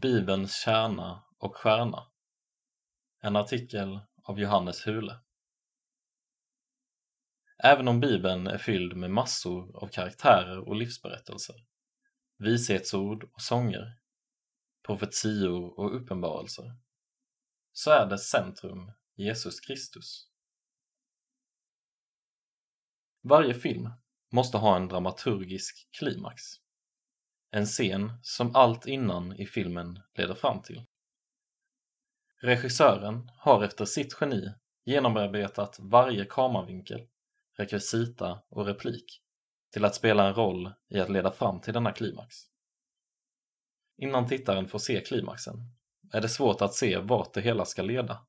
Bibelns kärna och stjärna. En artikel av Johannes Hule. Även om Bibeln är fylld med massor av karaktärer och livsberättelser, vishetsord och sånger, profetior och uppenbarelser, så är dess centrum Jesus Kristus. Varje film måste ha en dramaturgisk klimax. En scen som allt innan i filmen leder fram till. Regissören har efter sitt geni genomarbetat varje kameravinkel, rekvisita och replik till att spela en roll i att leda fram till denna klimax. Innan tittaren får se klimaxen är det svårt att se vart det hela ska leda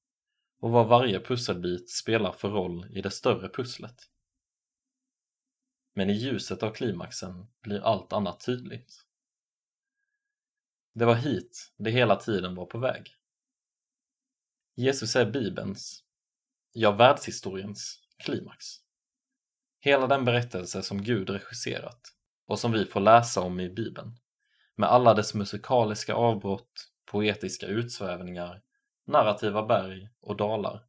och vad varje pusselbit spelar för roll i det större pusslet. Men i ljuset av klimaxen blir allt annat tydligt. Det var hit det hela tiden var på väg. Jesus är Bibelns, ja världshistoriens, klimax. Hela den berättelse som Gud regisserat och som vi får läsa om i Bibeln, med alla dess musikaliska avbrott, poetiska utsvävningar, narrativa berg och dalar,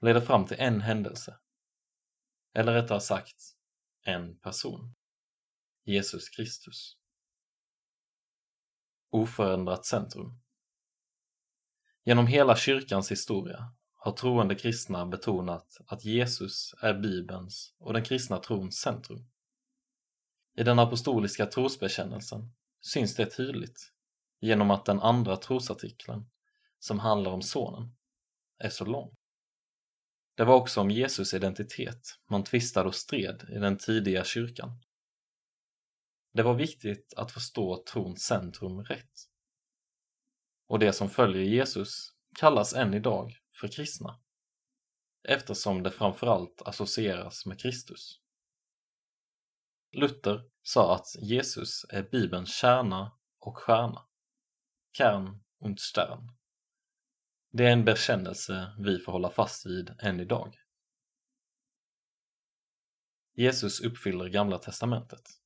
leder fram till en händelse. Eller rättare sagt, en person. Jesus Kristus. Oförändrat centrum. Genom hela kyrkans historia har troende kristna betonat att Jesus är Bibelns och den kristna trons centrum. I den apostoliska trosbekännelsen syns det tydligt genom att den andra trosartikeln, som handlar om Sonen, är så lång. Det var också om Jesus identitet man tvistade och stred i den tidiga kyrkan. Det var viktigt att förstå trons centrum rätt. Och det som följer Jesus kallas än idag för kristna, eftersom det framförallt associeras med Kristus. Luther sa att Jesus är Bibelns kärna och stjärna, ”Kärn und Stern. Det är en bekännelse vi får hålla fast vid än idag. Jesus uppfyller Gamla testamentet.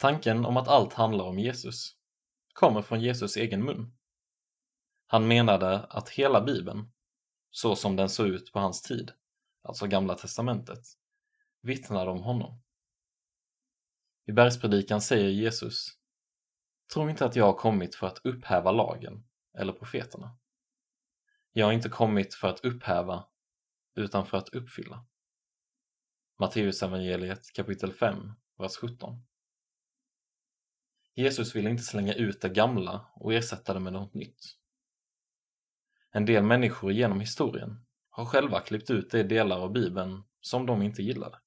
Tanken om att allt handlar om Jesus kommer från Jesus egen mun. Han menade att hela Bibeln, så som den såg ut på hans tid, alltså Gamla testamentet, vittnade om honom. I bergspredikan säger Jesus Tro inte att jag har kommit för att upphäva lagen eller profeterna. Jag har inte kommit för att upphäva, utan för att uppfylla. Matteusevangeliet kapitel 5, vers 17. Jesus ville inte slänga ut det gamla och ersätta det med något nytt. En del människor genom historien har själva klippt ut de delar av Bibeln som de inte gillade.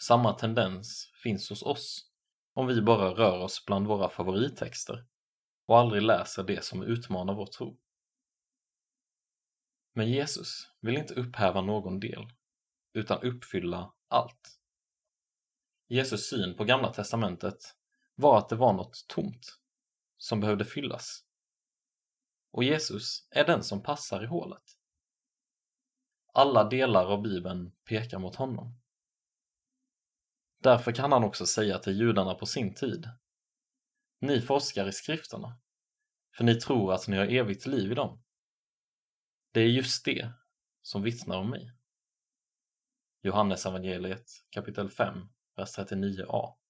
Samma tendens finns hos oss om vi bara rör oss bland våra favorittexter och aldrig läser det som utmanar vår tro. Men Jesus vill inte upphäva någon del, utan uppfylla allt. Jesus syn på Gamla testamentet var att det var något tomt som behövde fyllas. Och Jesus är den som passar i hålet. Alla delar av Bibeln pekar mot honom. Därför kan han också säga till judarna på sin tid Ni forskar i skrifterna, för ni tror att ni har evigt liv i dem. Det är just det som vittnar om mig. Johannes evangeliet kapitel 5, vers 39a.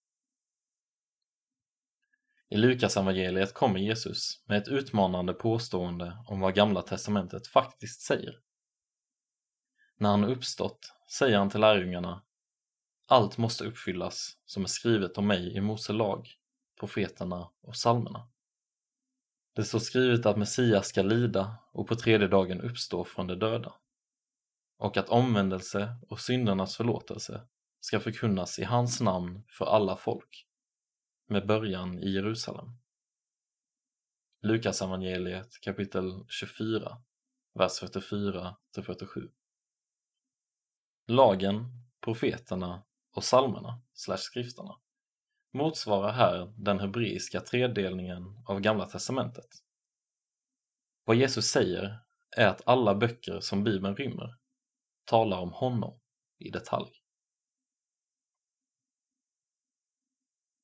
I Lukas evangeliet kommer Jesus med ett utmanande påstående om vad Gamla testamentet faktiskt säger. När han uppstått säger han till lärjungarna allt måste uppfyllas som är skrivet om mig i Mose lag, profeterna och psalmerna. Det står skrivet att Messias ska lida och på tredje dagen uppstå från de döda och att omvändelse och syndernas förlåtelse ska förkunnas i hans namn för alla folk med början i Jerusalem. Lukas evangeliet kapitel 24, vers 44 47. Lagen, profeterna och psalmerna, slash skrifterna, motsvarar här den hebreiska tredelningen av Gamla testamentet. Vad Jesus säger är att alla böcker som Bibeln rymmer talar om honom i detalj.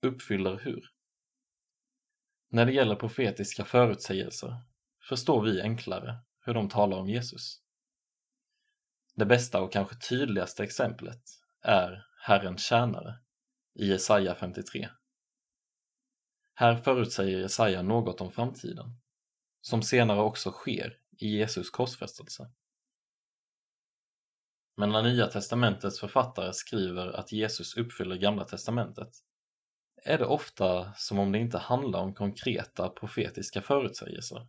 Uppfyller hur? När det gäller profetiska förutsägelser förstår vi enklare hur de talar om Jesus. Det bästa och kanske tydligaste exemplet är Herrens tjänare i Jesaja 53. Här förutsäger Jesaja något om framtiden, som senare också sker i Jesus korsfästelse. Men när Nya testamentets författare skriver att Jesus uppfyller Gamla testamentet är det ofta som om det inte handlar om konkreta profetiska förutsägelser.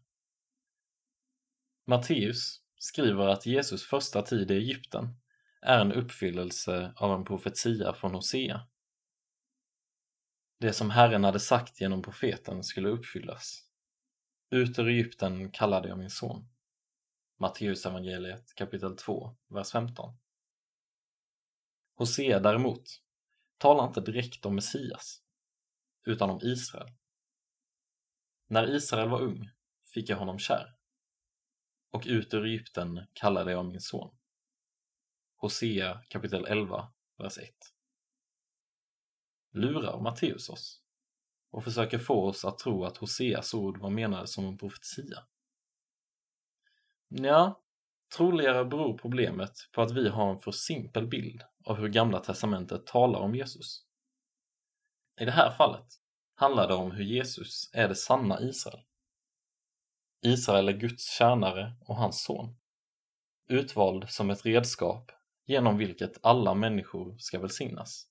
Matteus skriver att Jesus första tid i Egypten är en uppfyllelse av en profetia från Hosea. Det som Herren hade sagt genom profeten skulle uppfyllas. Ut ur Egypten kallade jag min son. Matteus evangeliet kapitel 2, vers 15. Hosea däremot talar inte direkt om Messias, utan om Israel. När Israel var ung fick jag honom kär, och ut ur Egypten kallade jag min son. Hosea kapitel 11, vers 1. Lurar Matteus oss och försöker få oss att tro att Hoseas ord var menade som en profetia? Ja, troligare beror problemet på att vi har en för simpel bild av hur Gamla Testamentet talar om Jesus. I det här fallet handlar det om hur Jesus är det sanna Israel. Israel är Guds tjänare och hans son, utvald som ett redskap genom vilket alla människor ska välsignas.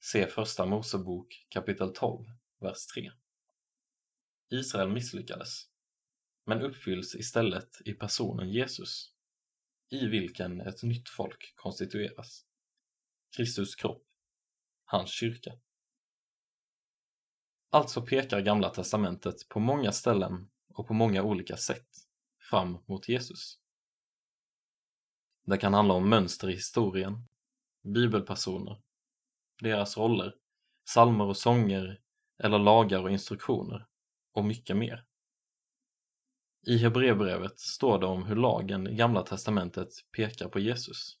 Se Första Mosebok kapitel 12, vers 3. Israel misslyckades, men uppfylls istället i personen Jesus, i vilken ett nytt folk konstitueras. Kristus kropp, hans kyrka. Alltså pekar Gamla testamentet på många ställen och på många olika sätt fram mot Jesus. Det kan handla om mönster i historien, bibelpersoner, deras roller, salmer och sånger eller lagar och instruktioner och mycket mer. I Hebreerbrevet står det om hur lagen i Gamla testamentet pekar på Jesus.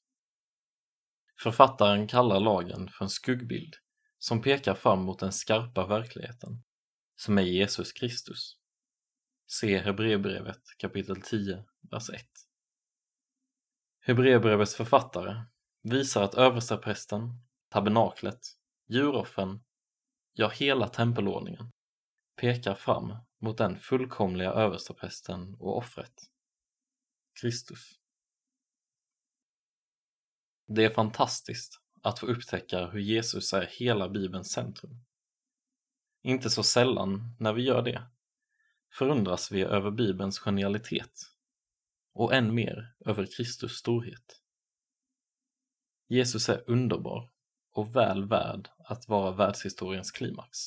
Författaren kallar lagen för en skuggbild som pekar fram mot den skarpa verkligheten, som är Jesus Kristus. Se Hebreerbrevet kapitel 10, vers 1. Hebreerbrevets författare visar att översteprästen, tabernaklet, djuroffren, ja hela tempelordningen pekar fram mot den fullkomliga översteprästen och offret, Kristus. Det är fantastiskt att få upptäcka hur Jesus är hela Bibelns centrum. Inte så sällan, när vi gör det, förundras vi över Bibelns genialitet och än mer över Kristus storhet. Jesus är underbar och väl värd att vara världshistoriens klimax.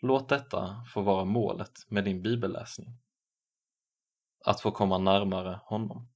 Låt detta få vara målet med din bibelläsning. Att få komma närmare honom.